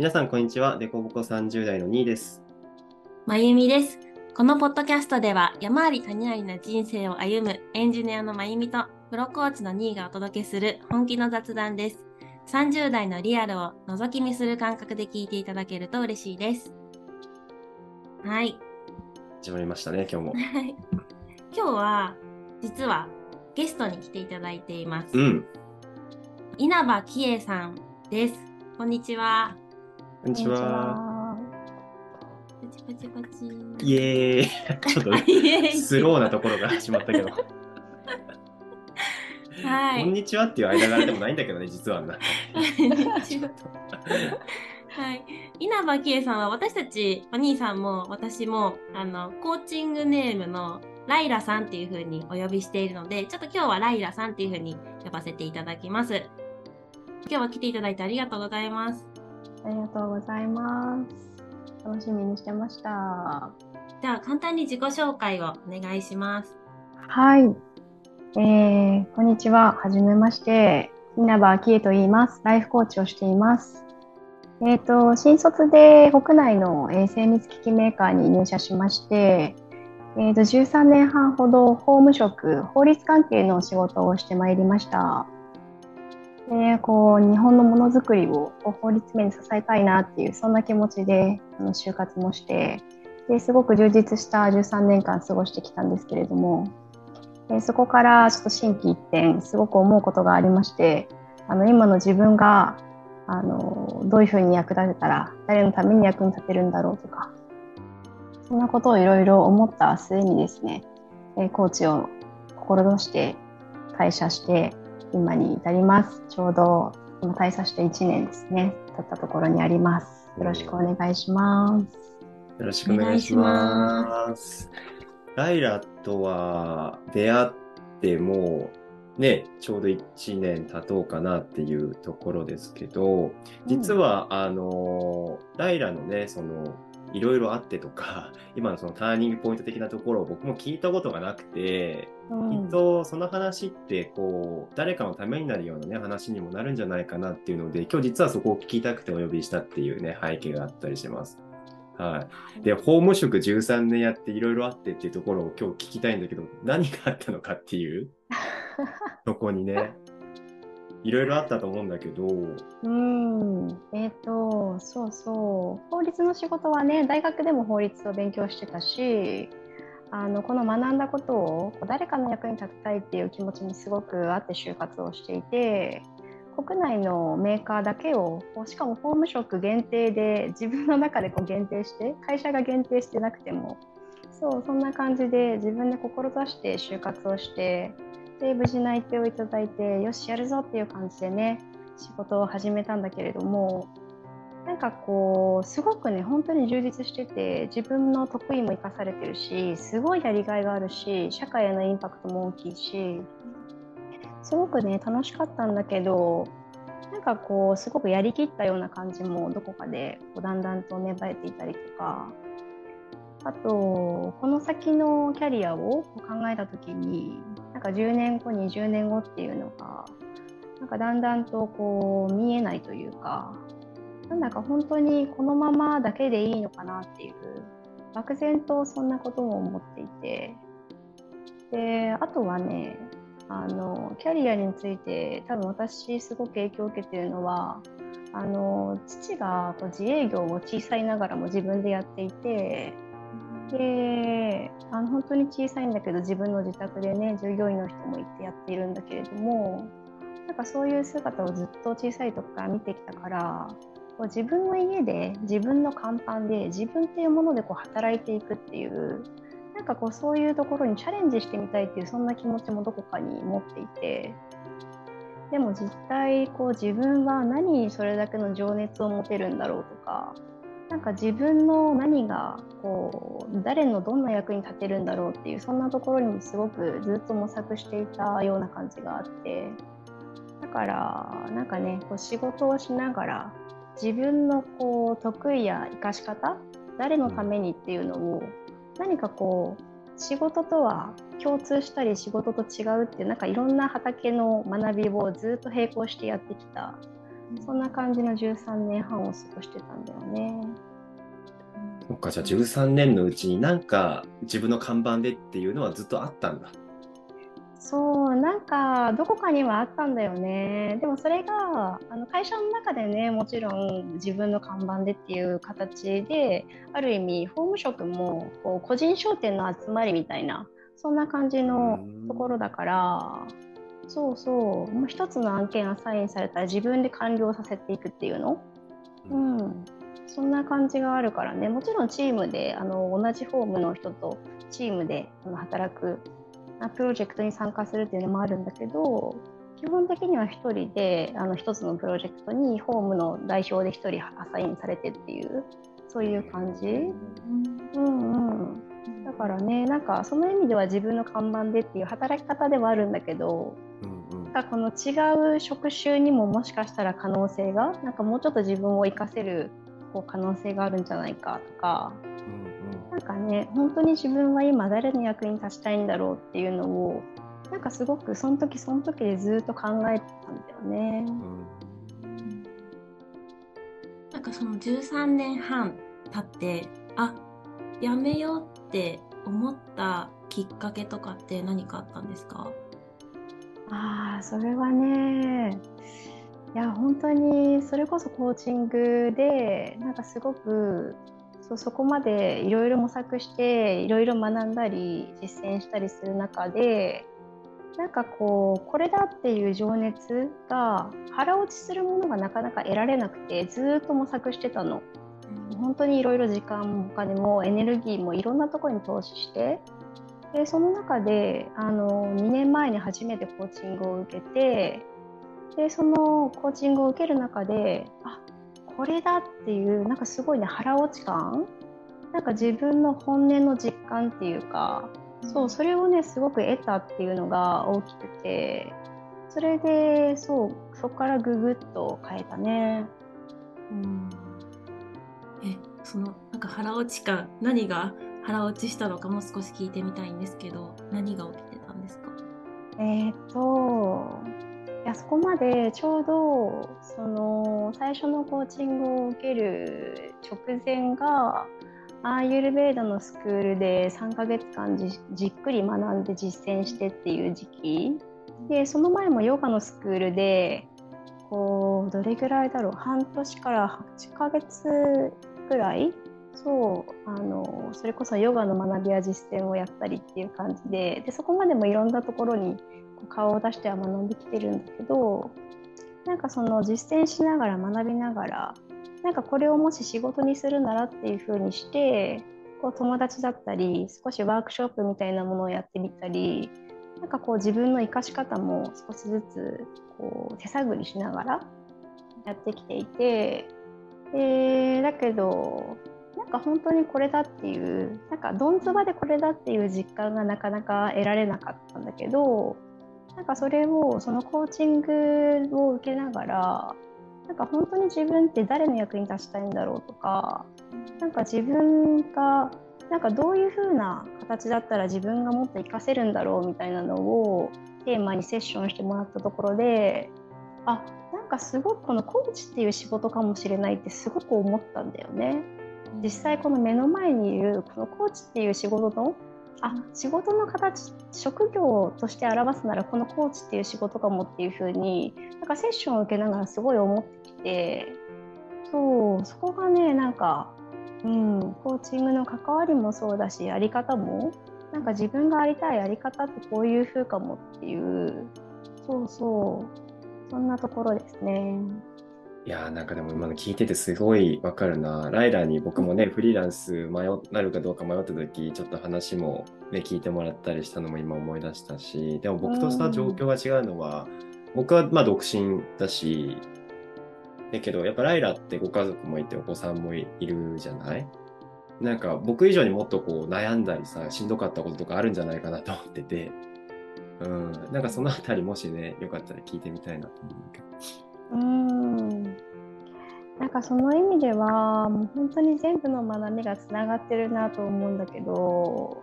皆さん、こんにちは。デコボコ30代の2位です。まゆみです。このポッドキャストでは山あり谷ありな人生を歩むエンジニアのまゆみとプロコーチの2位がお届けする本気の雑談です。30代のリアルを覗き見する感覚で聞いていただけると嬉しいです。はい。始まりましたね、今日も。今日は実はゲストに来ていただいています。うん。稲葉喜恵さんです。こんにちは。こんにちは。パチパチパチ。イエーイ。ちょっとスローなところが始まったけど。はい。こんにちはっていう間柄でもないんだけどね、実はな。はい。稲葉喜恵さんは私たち、お兄さんも私も、あの、コーチングネームのライラさんっていう風にお呼びしているので、ちょっと今日はライラさんっていう風に呼ばせていただきます。今日は来ていただいてありがとうございます。ありがとうございます。楽しみにしてました。では、簡単に自己紹介をお願いします。はい。えー、こんにちは。はじめまして。稲葉明恵と言います。ライフコーチをしています。えっ、と、新卒で国内のえー精密機器メーカーに入社しまして、えー、と13年半ほど法務職、法律関係の仕事をしてまいりました。でこう日本のものづくりを法律面で支えたいなっていうそんな気持ちであの就活もしてですごく充実した13年間過ごしてきたんですけれどもでそこからちょっと心機一転すごく思うことがありましてあの今の自分があのどういうふうに役立てたら誰のために役に立てるんだろうとかそんなことをいろいろ思った末にですねコーチを志して退社して今に至ります。ちょうど今退社して1年ですね。経ったところにあります。よろしくお願いします。よろしくお願いします。ライラとは出会ってもね、ちょうど1年経とうかなっていうところですけど、実は、あの、ライラのね、その、いろいろあってとか、今のそのターニングポイント的なところを僕も聞いたことがなくて、きっとその話ってこう誰かのためになるようなね話にもなるんじゃないかなっていうので今日実はそこを聞きたくてお呼びしたっていうね背景があったりします。はい、で法務職13年やっていろいろあってっていうところを今日聞きたいんだけど何があったのかっていう？そこにね。いろいろあったと思うんだけど。うん、えっ、と、そうそう、法律の仕事はね、大学でも法律を勉強してたし、あのこの学んだことを誰かの役に立てたいっていう気持ちもすごくあって就活をしていて、国内のメーカーだけを、こうしかも法務職限定で自分の中でこう限定して、会社が限定してなくても、そう、そんな感じで自分で志して就活をして、で、無事内定をいただいて、よし、やるぞっていう感じでね、仕事を始めたんだけれどもなんかこうすごくね本当に充実してて自分の得意も生かされてるしすごいやりがいがあるし社会へのインパクトも大きいしすごくね楽しかったんだけどなんかこうすごくやりきったような感じもどこかでこうだんだんと芽生えていたりとかあとこの先のキャリアを考えた時になんか10年後20年後っていうのがなんかだんだんとこう見えないというか、なんだか本当にこのままだけでいいのかなっていう、漠然とそんなことも思っていて、で、あとはね、あの、キャリアについて多分私すごく影響を受けてるのは、あの、父がこう自営業を小さいながらも自分でやっていて、であの本当に小さいんだけど自分の自宅でね従業員の人もいてやっているんだけれどもなんかそういう姿をずっと小さい時から見てきたからこう自分の家で自分の看板で自分っていうものでこう働いていくっていうなんかこうそういうところにチャレンジしてみたいっていうそんな気持ちもどこかに持っていてでも実際こう自分は何にそれだけの情熱を持てるんだろうとかなんか自分の何がこう誰のどんな役に立てるんだろうっていうそんなところにもすごくずっと模索していたような感じがあってだからなんかねこう仕事をしながら自分のこう得意や生かし方誰のためにっていうのを何かこう仕事とは共通したり仕事と違うっていうなんかいろんな畑の学びをずっと並行してやってきたそんな感じの13年半を過ごしてたんだよね。そっか、じゃあ13年のうちになんか自分の看板でっていうのはずっとあったんだ。そうなんかどこかにはあったんだよね。でもそれがあの会社の中でねもちろん自分の看板でっていう形である意味法務職もこう個人商店の集まりみたいなそんな感じのところだからそうそう。もう一つの案件アサインされたら自分で完了させていくっていうの？うん。そんな感じがあるからね。もちろんチームであの同じフォームの人とチームで働くプロジェクトに参加するっていうのもあるんだけど基本的には1人であの1つのプロジェクトにホームの代表で1人アサインされてっていうそういう感じ、うんうん、だからねなんかその意味では自分の看板でっていう働き方ではあるんだけど、うんうん、この違う職種にももしかしたら可能性がなんかもうちょっと自分を生かせるこう可能性があるんじゃないかとか、なんかね本当に自分は今誰の役に立ちたいんだろうっていうのをなんかすごくその時その時でずっと考えてたんだよね。うん、なんかその13年半経ってあやめようって思ったきっかけとかって何かあったんですか？ああそれはねいや本当にそれこそコーチングでなんかすごくそうそこまでいろいろ模索していろいろ学んだり実践したりする中でなんかこうこれだっていう情熱が腹落ちするものがなかなか得られなくてずっと模索してたの。本当にいろいろ時間もお金もエネルギーもいろんなところに投資してでその中であの2年前に初めてコーチングを受けてでそのコーチングを受ける中であこれだっていうなんかすごいね腹落ち感？なんか自分の本音の実感っていうかそうそれをねすごく得たっていうのが大きくてそれでそうそこからググッと変えたね。うん。えそのなんか腹落ち感何が腹落ちしたのかもう少し聞いてみたいんですけど何が起きてたんですか？えっ、とやそこまでちょうどその最初のコーチングを受ける直前がアーユルベードのスクールで3ヶ月間じっくり学んで実践してっていう時期。でその前もヨガのスクールでこうどれぐらいだろう？半年から8ヶ月ぐらい？そうあのそれこそヨガの学びや実践をやったりっていう感じで。でそこまでもいろんなところに顔を出しては学んできてるんだけどなんかその実践しながら学びながらなんかこれをもし仕事にするならっていうふうにしてこう友達だったり少しワークショップみたいなものをやってみたりなんかこう自分の生かし方も少しずつこう手探りしながらやってきていてでだけどなんか本当にこれだっていうなんかどんずばでこれだっていう実感がなかなか得られなかったんだけどなんかそれをそのコーチングを受けながらなんか本当に自分って誰の役に立ちたいんだろうとかなんか自分がなんかどういう風な形だったら自分がもっと活かせるんだろうみたいなのをテーマにセッションしてもらったところであなんかすごくこのコーチっていう仕事かもしれないってすごく思ったんだよね。実際この目の前にいるこのコーチっていう仕事のあ仕事の形職業として表すならこのコーチっていう仕事かもっていう風になんかセッションを受けながらすごい思ってきてそうそこがねなんか、うん、コーチングの関わりもそうだしやり方もなんか自分がありたいやり方ってこういう風かもっていうそうそうそんなところですね。いやーなんかでも今の聞いててすごいわかるな。ライダーに僕もね、フリーランス迷なるかどうか迷った時、ちょっと話もね、聞いてもらったりしたのも今思い出したし、でも僕とした状況が違うのは、僕はまあ独身だし、だけどやっぱライラってご家族もいてお子さんもいるじゃない？なんか僕以上にもっとこう悩んだりさ、しんどかったこととかあるんじゃないかなと思ってて、うん、なんかそのあたりもしね、よかったら聞いてみたいなと思うけど。うん。なんかその意味ではもう本当に全部の学びがつながってるなと思うんだけど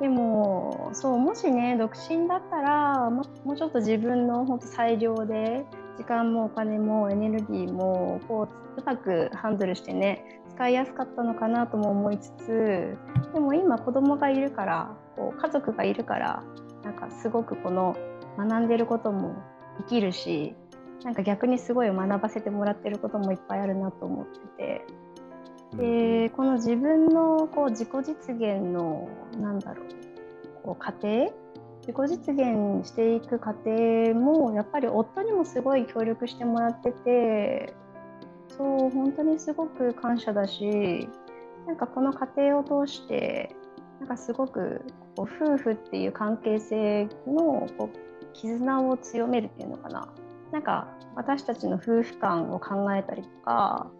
でもそうもしね独身だったらももうちょっと自分の本当裁量で時間もお金もエネルギーもこううまくハンドルしてね使いやすかったのかなとも思いつつでも今子供がいるからこう家族がいるからなんかすごくこの学んでることも生きるしなんか逆にすごい学ばせてもらってることもいっぱいあるなと思ってて。でこの自分のこう自己実現のなんだろうこう過程自己実現していく過程もやっぱり夫にもすごい協力してもらっててそう本当にすごく感謝だしなんかこの過程を通してなんかすごくこう夫婦っていう関係性のこう絆を強めるっていうのかななんか私たちの夫婦間を考えたりとか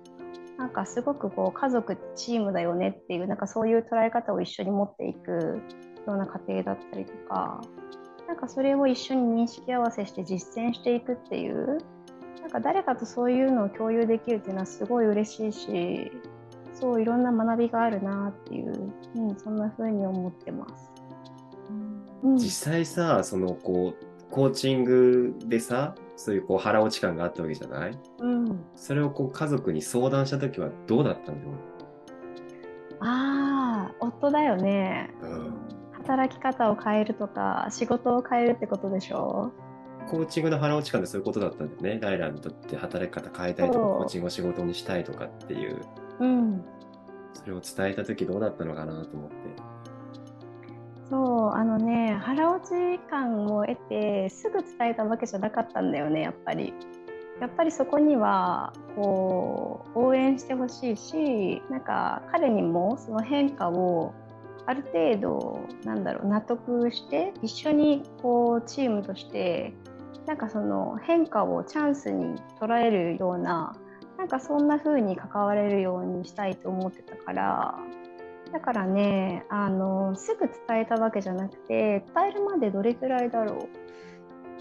なんかすごくこう家族チームだよねっていうなんかそういう捉え方を一緒に持っていくような過程だったりとかなんかそれを一緒に認識合わせして実践していくっていうなんか誰かとそういうのを共有できるっていうのはすごい嬉しいしそういろんな学びがあるなっていう、うん、そんな風に思ってます。うん、実際さそのこうコーチングでさそういうこう腹落ち感があったわけじゃない、うん、それをこう家族に相談した時はどうだったんだろう？ああ夫だよね、うん、働き方を変えるとか仕事を変えるってことでしょコーチングの腹落ち感ってそういうことだったんだよね。ライラにとって働き方変えたいとか、コーチングを仕事にしたいとかっていう。うん。それを伝えた時どうだったのかなと思って。あのね、腹落ち感を得て、すぐ伝えたわけじゃなかったんだよね、やっぱり。やっぱりそこにはこう応援してほしいしなんか彼にもその変化をある程度なんだろう納得して一緒にこうチームとしてなんかその変化をチャンスに捉えるようななんかそんな風に関われるようにしたいと思ってたからだからねあのすぐ伝えたわけじゃなくて伝えるまでどれくらいだろう。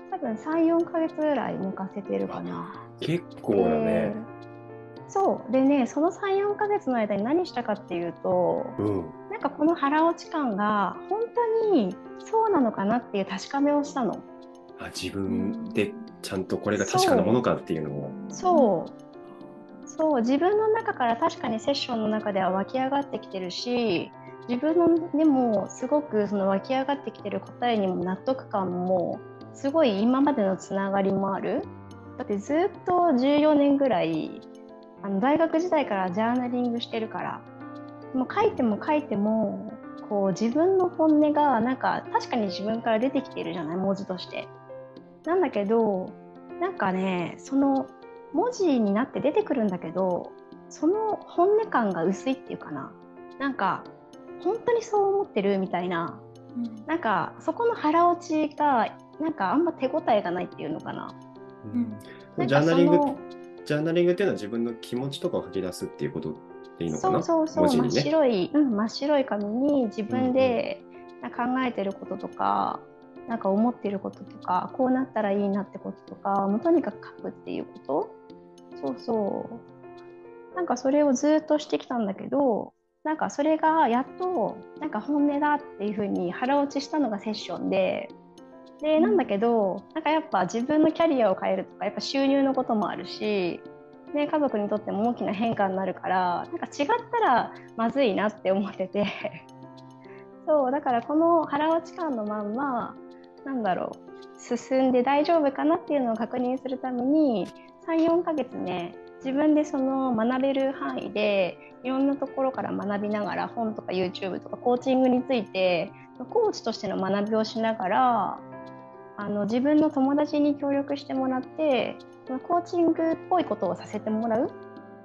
多分34ヶ月ぐらい寝かせてるかな。結構だね。そう。でねその34ヶ月の間に何したかっていうと、うん、なんかこの腹落ち感が本当にそうなのかなっていう確かめをしたの。あ自分でちゃんとこれが確かなものかっていうのを。そうそう自分の中から確かにセッションの中では湧き上がってきてるし自分のでもすごくその湧き上がってきてる答えにも納得感もすごい今までのつながりもあるだってずっと14年ぐらいあの大学時代からジャーナリングしてるからもう書いても書いてもこう自分の本音がなんか確かに自分から出てきてるじゃない文字として。なんだけどなんかねその文字になって出てくるんだけどその本音感が薄いっていうかな。なんか本当にそう思ってるみたいな、うん、なんかそこの腹落ちがなんかあんま手応えがないっていうのかな。うん、ジャーナリングジャーナリングっていうのは自分の気持ちとかを書き出すっていうことでいいのかな？そうそうそう、ね、真っ白い、うん、真っ白い紙に自分で考えてることとか、なんか思ってることとかこうなったらいいなってこととかもうとにかく書くっていうことそうそう。なんかそれをずっとしてきたんだけどなんかそれがやっとなんか本音だっていうふうに腹落ちしたのがセッションででなんだけどなんかやっぱ自分のキャリアを変えるとかやっぱ収入のこともあるしね、家族にとっても大きな変化になるからなんか違ったらまずいなって思ってて。そうだからこの腹落ち感のまんまなんだろう進んで大丈夫かなっていうのを確認するために34ヶ月ね自分でその学べる範囲でいろんなところから学びながら本とか YouTube とかコーチングについてコーチとしての学びをしながらあの自分の友達に協力してもらってコーチングっぽいことをさせてもらう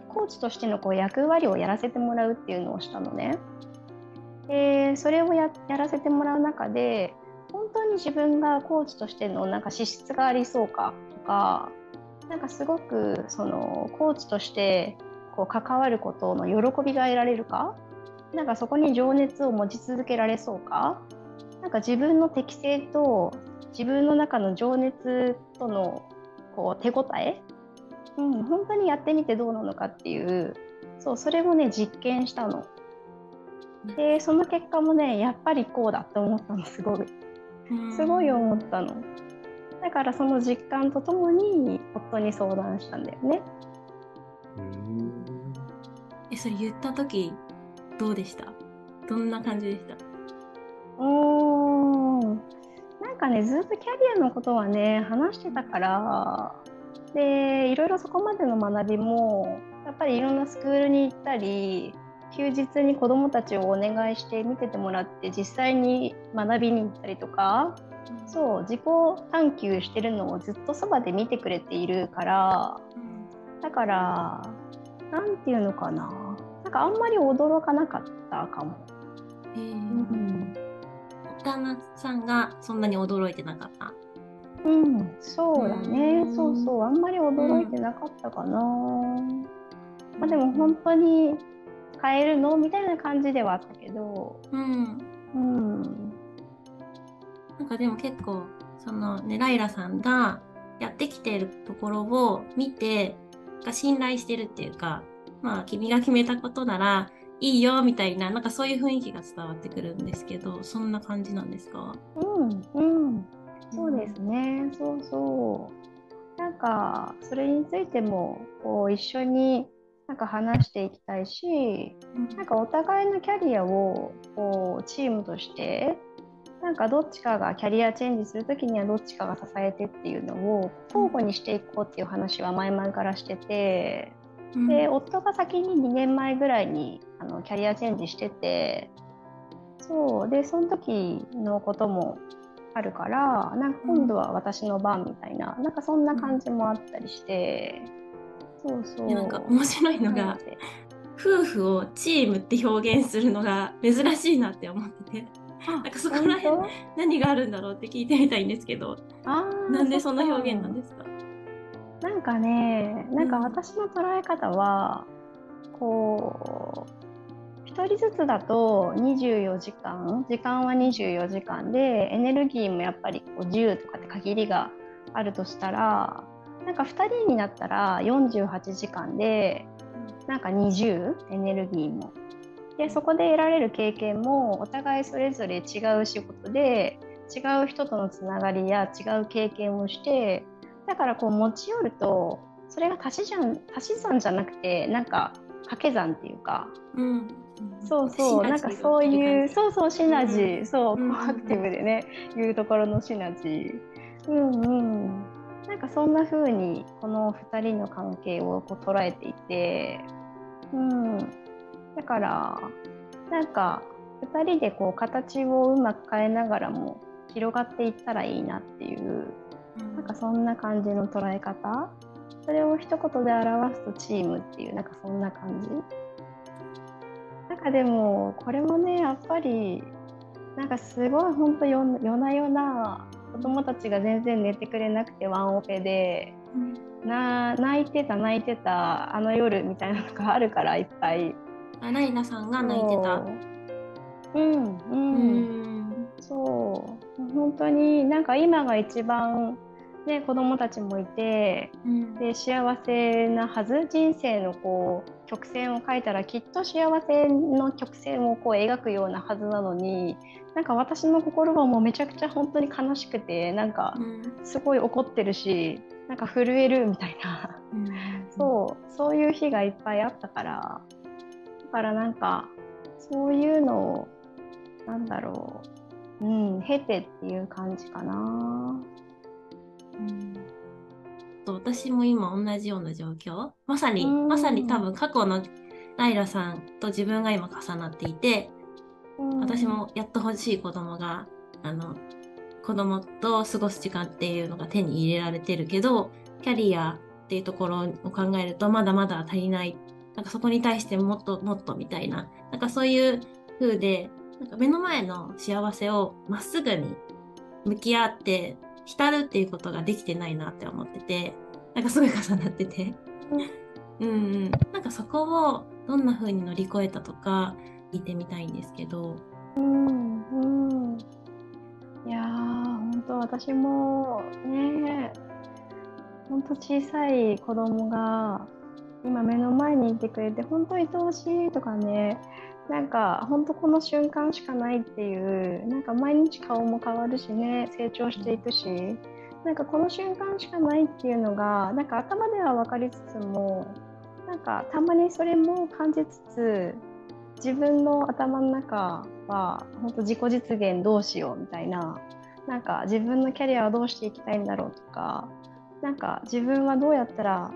コーチとしてのこう役割をやらせてもらうっていうのをしたのね。でそれをやらせてもらう中で本当に自分がコーチとしてのなんか資質がありそうかとかなんかすごくそのコーチとしてこう関わることの喜びが得られるか？なんかそこに情熱を持ち続けられそうか？なんか自分の適性と自分の中の情熱とのこう手応え、うん、本当にやってみてどうなのかっていうそうそれをね実験したの。でその結果もねやっぱりこうだって思ったのすごい。すごい思ったの。だからその実感とともに夫に相談したんだよね。え、それ言った時どうでした？どんな感じでした？うーん。なんかねずっとキャリアのことはね話してたからでいろいろそこまでの学びもやっぱりいろんなスクールに行ったり休日に子どもたちをお願いして見ててもらって実際に学びに行ったりとかそう自己探求してるのをずっとそばで見てくれているからだからなんていうのかななんかあんまり驚かなかったかも。えーうん旦那さんがそんなに驚いてなかった？うん、そうだねう。んそうそう、あんまり驚いてなかったかな。まあでも本当に変えるの？みたいな感じではあったけど、うん。うん、なんかでも結構、そのね、ライラさんがやってきているところを見て、が信頼してるっていうか、まあ、君が決めたことならいいよみたいな、なんかそういう雰囲気が伝わってくるんですけど、そんな感じなんですか？うん、うん、そうですね。そうそう。なんかそれについてもこう一緒になんか話していきたいし、なんかお互いのキャリアをこうチームとしてなんかどっちかがキャリアチェンジするときにはどっちかが支えてっていうのを交互にしていこうっていう話は前々からしててうん。で夫が先に2年前ぐらいにあのキャリアチェンジしててそうでその時のこともあるからなんか今度は私の番みたいななんかそんな感じもあったりしてそうそう。でなんか面白いのが夫婦をチームって表現するのが珍しいなって思ってて、あなんかそこら辺本何があるんだろうって聞いてみたいんですけど、当あーなんでそんな表現なんですか？なんかね、なんかうん私の捉え方は、こう、一人ずつだと24時間、時間は24時間で、エネルギーもやっぱりこう10とかって限りがあるとしたら、なんか2人になったら48時間で、なんか20エネルギーも。で、そこで得られる経験もお互いそれぞれ違う仕事で、違う人とのつながりや違う経験をして、だからこう持ち寄るとそれが足し算足し算じゃなくてなんか掛け算っていうか。うん。そうそう。なんかそういうそうそうシナジー、うん。そううん。コアクティブでねいうところのシナジー。うんうかそんな風にこの2人の関係をこう捉えていてうん。だからなんか2人でこう形をうまく変えながらも広がっていったらいいなっていうなんかそんな感じの捉え方。それを一言で表すとチームっていうなんかそんな感じ。なんかでもこれもねやっぱりなんかすごい本当夜夜な夜な子供たちが全然寝てくれなくてワンオペで。うん。な泣いてた泣いてたあの夜みたいなのがあるからいっぱい。あライナさんが泣いてた。そう。うんううん、ん。そう。本当になんか今が一番ね子供たちもいてうん。で幸せなはず人生のこう曲線を描いたらきっと幸せの曲線をこう描くようなはずなのになんか私の心はもうめちゃくちゃ本当に悲しくてなんかうん。すごい怒ってるしなんか震えるみたいな。うん。そうそういう日がいっぱいあったからだからなんかそういうのをなんだろううん経てっていう感じかな。私も今同じような状況？まさにうん。まさに多分過去のライラさんと自分が今重なっていてうん。私もやっと欲しい子供があの子供と過ごす時間っていうのが手に入れられてるけどキャリアっていうところを考えるとまだまだ足りない。なんかそこに対してもっともっとみたいな。なんかそういう風でなんか目の前の幸せをまっすぐに向き合って浸るっていうことができてないなって思っててなんかすごい重なってて。うん。うんなんかそこをどんな風に乗り越えたとか聞いてみたいんですけど。うんうん。いやー本当私もね本当小さい子供が今目の前にいてくれて本当愛おしいとかねなんか本当この瞬間しかないっていうなんか毎日顔も変わるしね成長していくしなんかこの瞬間しかないっていうのがなんか頭では分かりつつもなんかたまにそれも感じつつ自分の頭の中は本当自己実現どうしようみたいななんか自分のキャリアはどうしていきたいんだろうとかなんか自分はどうやったら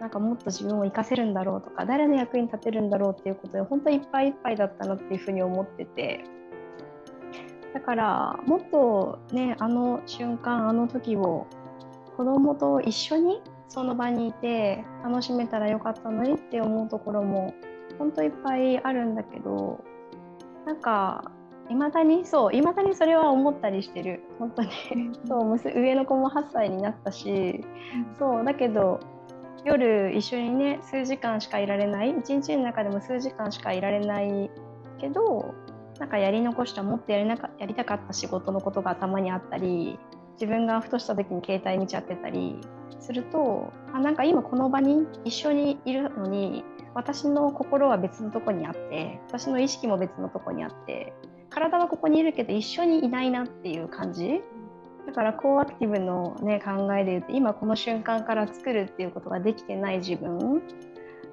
なんかもっと自分を活かせるんだろうとか誰の役に立てるんだろうっていうことで本当いっぱいいっぱいだったなっていうふうに思ってて。だからもっとねあの瞬間あの時を子供と一緒にその場にいて楽しめたらよかったのにって思うところも本当いっぱいあるんだけどなんかいまだにそういまだにそれは思ったりしてる。本当に。そう上の子も8歳になったしそうだけど夜一緒にね数時間しかいられない。一日の中でも数時間しかいられないけどなんかやり残したもっとやりなかやりたかった仕事のことが頭にあったり自分がふとした時に携帯見ちゃってたりするとあなんか今この場に一緒にいるのに私の心は別のとこにあって私の意識も別のとこにあって体はここにいるけど一緒にいないなっていう感じだからコーアクティブの、ね、考えで言うと今この瞬間から作るっていうことができてない自分。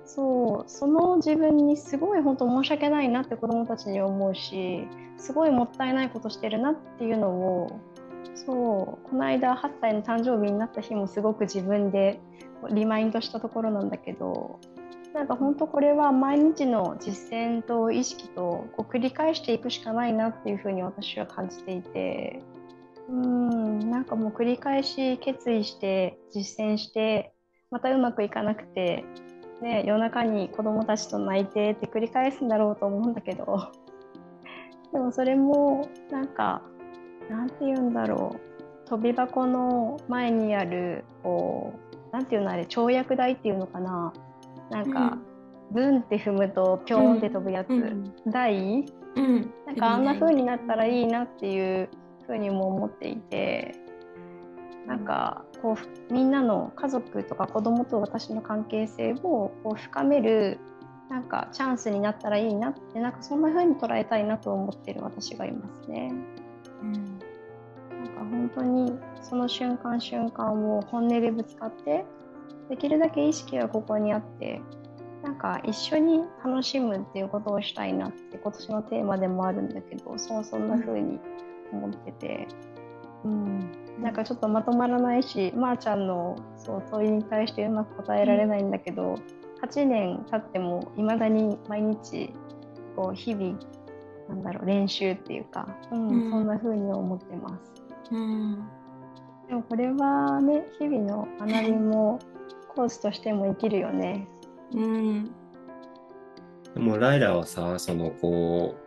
そうその自分にすごい本当申し訳ないなって子どもたちに思うしすごいもったいないことしてるなっていうのをそうこの間8歳の誕生日になった日もすごく自分でリマインドしたところなんだけどなんか本当これは毎日の実践と意識とこう繰り返していくしかないなっていうふうに私は感じていて。うんなんかもう繰り返し決意して実践してまたうまくいかなくて、ね、夜中に子供たちと泣いてって繰り返すんだろうと思うんだけど。でもそれもなんかなんて言うんだろう。飛び箱の前にあるこうなんていうのあれ跳躍台っていうのかな。なんか、うん、ブンって踏むとピョーンって飛ぶやつ、うん、台、うん、なんかあんな風になったらいいなっていう風にも思っていてなんかこうみんなの家族とか子供と私の関係性をこう深めるなんかチャンスになったらいいなってなんかそんな風に捉えたいなと思ってる私がいますね。うん、なんか本当にその瞬間瞬間を本音でぶつかってできるだけ意識はここにあってなんか一緒に楽しむっていうことをしたいなって今年のテーマでもあるんだけどそうそんな風に思ってて、うん、なんかちょっとまとまらないしまー、あ、ちゃんのそう問いに対してうまく答えられないんだけど、うん、8年経ってもいまだに毎日こう日々なんだろう練習っていうか、うん、うん、そんな風に思ってます。うん、でもこれはね日々の学びもコーチとしても生きるよね。うん。でもライラはさ、そのこう、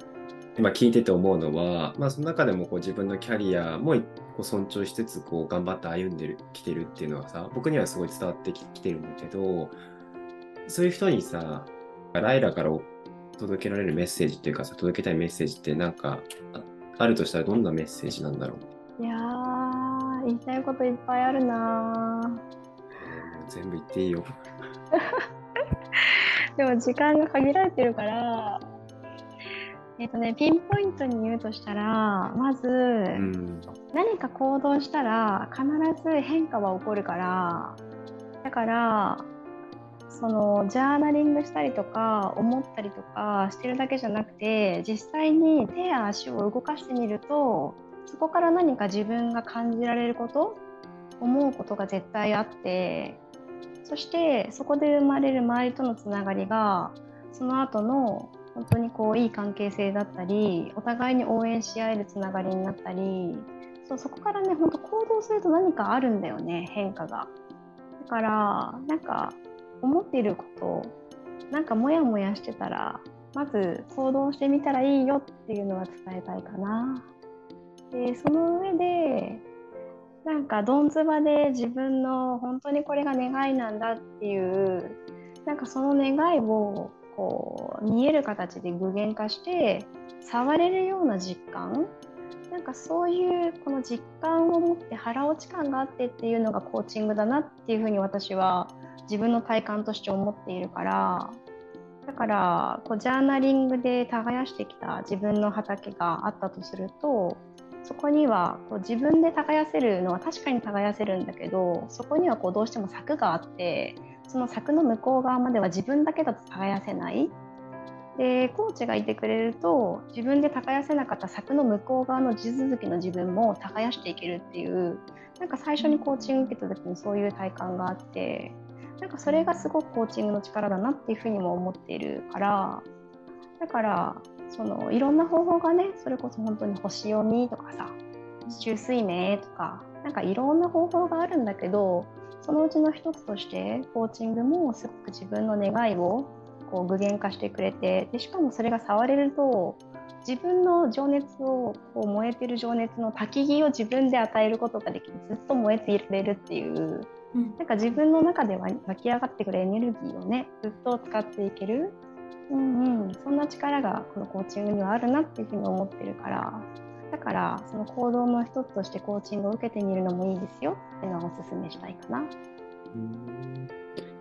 今聞いてて思うのは、まあその中でもこう自分のキャリアもこう尊重しつつこう頑張って歩んでるきてるっていうのはさ、僕にはすごい伝わってきてるんだけど、そういう人にさ、ライラから届けられるメッセージっていうかさ、届けたいメッセージってなんかあるとしたらどんなメッセージなんだろう？いやー、言いたいこといっぱいあるな全部言っていいよ。でも時間が限られてるから、えっ、ー、とね、ピンポイントに言うとしたら、まず、うん、何か行動したら必ず変化は起こるから、だから、そのジャーナリングしたりとか思ったりとかしてるだけじゃなくて実際に手や足を動かしてみるとそこから何か自分が感じられること思うことが絶対あってそしてそこで生まれる周りとのつながりがその後の本当にこういい関係性だったりお互いに応援し合えるつながりになったりそうそこからね本当行動すると何かあるんだよね変化が。だからなんか思っていることなんかモヤモヤしてたらまず行動してみたらいいよっていうのは伝えたいかな。でその上でなんかどんずばで自分の本当にこれが願いなんだっていうなんかその願いをこう見える形で具現化して触れるような実感。なんかそういうこの実感を持って腹落ち感があってっていうのがコーチングだなっていうふうに私は自分の体感として思っているから。だからこうジャーナリングで耕してきた自分の畑があったとするとそこにはこう自分で耕せるのは確かに耕せるんだけどそこにはこうどうしても柵があってその柵の向こう側までは自分だけだと耕せない。でコーチがいてくれると自分で耕せなかった柵の向こう側の地続きの自分も耕していけるっていうなんか最初にコーチング受けた時にそういう体感があってなんかそれがすごくコーチングの力だなっていうふうにも思っているからだからそのいろんな方法がねそれこそ本当に星読みとかさ中水明とかなんかいろんな方法があるんだけどそのうちの一つとしてコーチングもすごく自分の願いをこう具現化してくれてでしかもそれが触れると自分の情熱をこう燃えてる情熱の焚き木を自分で与えることができてずっと燃えていられるっていう、うん、なんか自分の中では湧き上がってくるエネルギーをねずっと使っていける、うんうん、そんな力がこのコーチングにはあるなっていうふうに思ってるからだからその行動の一つとしてコーチングを受けてみるのもいいですよ。っていうのをお勧めしたいかな。うん。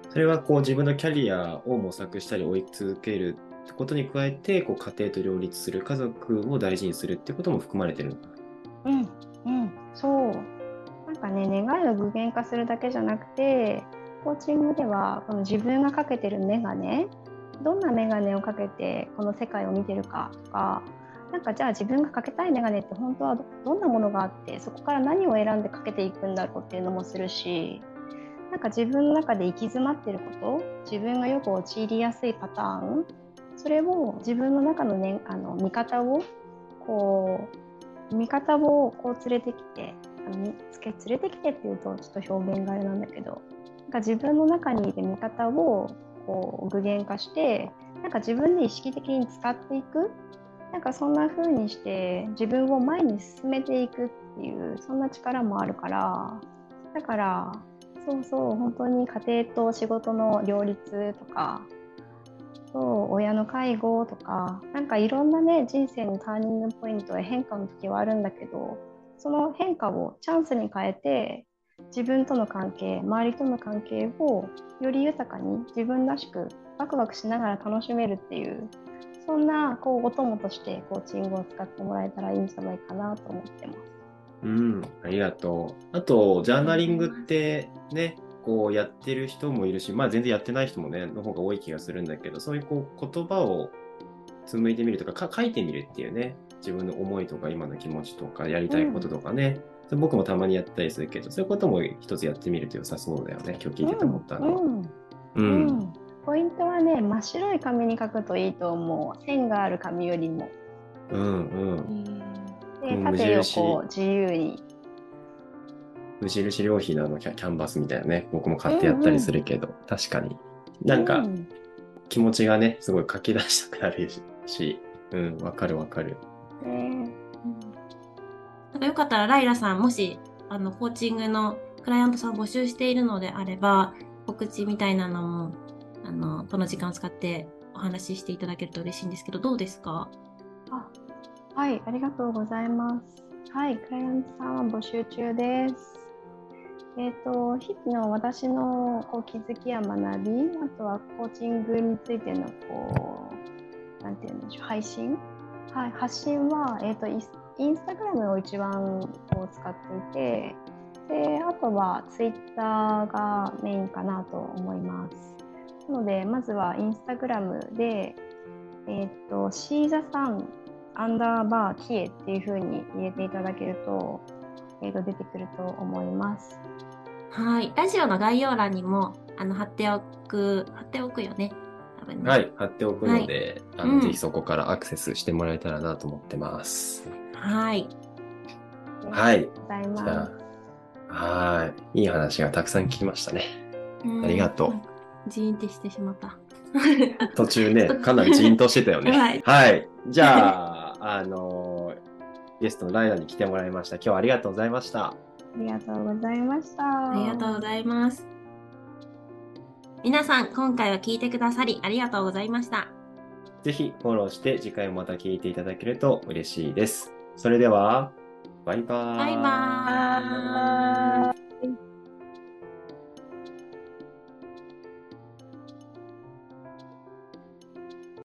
それはこう自分のキャリアを模索したり追い続けることに加えてこう家庭と両立する家族を大事にするってことも含まれてるのかな。うんうん。そう。なんかね願いを具現化するだけじゃなくてコーチングではこの自分がかけてる眼鏡どんな眼鏡をかけてこの世界を見てるかとかなんかじゃあ自分がかけたい眼鏡って本当はどんなものがあってそこから何を選んでかけていくんだろうっていうのもするしなんか自分の中で行き詰まってること自分がよく陥りやすいパターンそれを自分の中の,、ね、あの見方をこう見方をこう連れてきてあの連れてきてっていうとちょっと表現があれなんだけどなんか自分の中にいる見方をこう具現化してなんか自分で意識的に使っていくなんかそんな風にして自分を前に進めていくっていうそんな力もあるからだからそうそう本当に家庭と仕事の両立とかそう親の介護とかなんかいろんなね人生のターニングポイントや変化の時はあるんだけどその変化をチャンスに変えて自分との関係周りとの関係をより豊かに自分らしくワクワクしながら楽しめるっていうそんなこうお供としてコーチングを使ってもらえたらいいんじゃないかなと思ってます。うん、ありがとう。あと、ジャーナリングってね、こうやってる人もいるし、まあ全然やってない人もね、の方が多い気がするんだけど、そういうこう言葉を紡いでみるとか書いてみるっていうね、自分の思いとか今の気持ちとかやりたいこととかね、うん、僕もたまにやったりするけど、そういうことも一つやってみると良さそうだよね、今日聞いてて思ったのは。うんうん、うん、ポイントはね、真っ白い紙に書くといいと思う。線がある紙よりも。うんうん。で、縦横自由に。無印良品のあのキャキャンバスみたいなね、僕も買ってやったりするけど、うんうん、確かに。なんか、気持ちがね、すごい書き出したくなるし、うん、わかるわかる。えー、なんかよかったら、ライラさん、もし、あの、コーチングのクライアントさん募集しているのであれば、告知みたいなのも、あの、この時間を使ってお話ししていただけると嬉しいんですけど、どうですか？あはい、ありがとうございます。はい、クライアントさんは募集中です。えーと、日々の私のこう気づきや学びあとはコーチングについてのこうなんて言うんでしょう配信、はい、発信は、えーと、インスタグラムを一番こう使っていてであとはツイッターがメインかなと思います。なのでまずはインスタグラムで、えーと、シーザさんアンダーバーキエっていう風に入れていただけると,、えー、と出てくると思います。はい。ラジオの概要欄にも、あの、貼っておく、貼っておくよね。多分ねはい。貼っておくので、はい、あの、うん、ぜひそこからアクセスしてもらえたらなと思ってます。はい。はい。じゃあ、はい。いい話がたくさん聞きましたね。ありがとう。ジーンってしてしまった。途中ね、かなりジーンとしてたよね。はい、はい。じゃあ、あのゲストのライダーに来てもらいました。今日はありがとうございました。ありがとうございました。ありがとうございます。皆さん、今回は聞いてくださりありがとうございました。ぜひフォローして次回もまた聞いていただけると嬉しいです。それでは、バイバーイ。バイバーイ。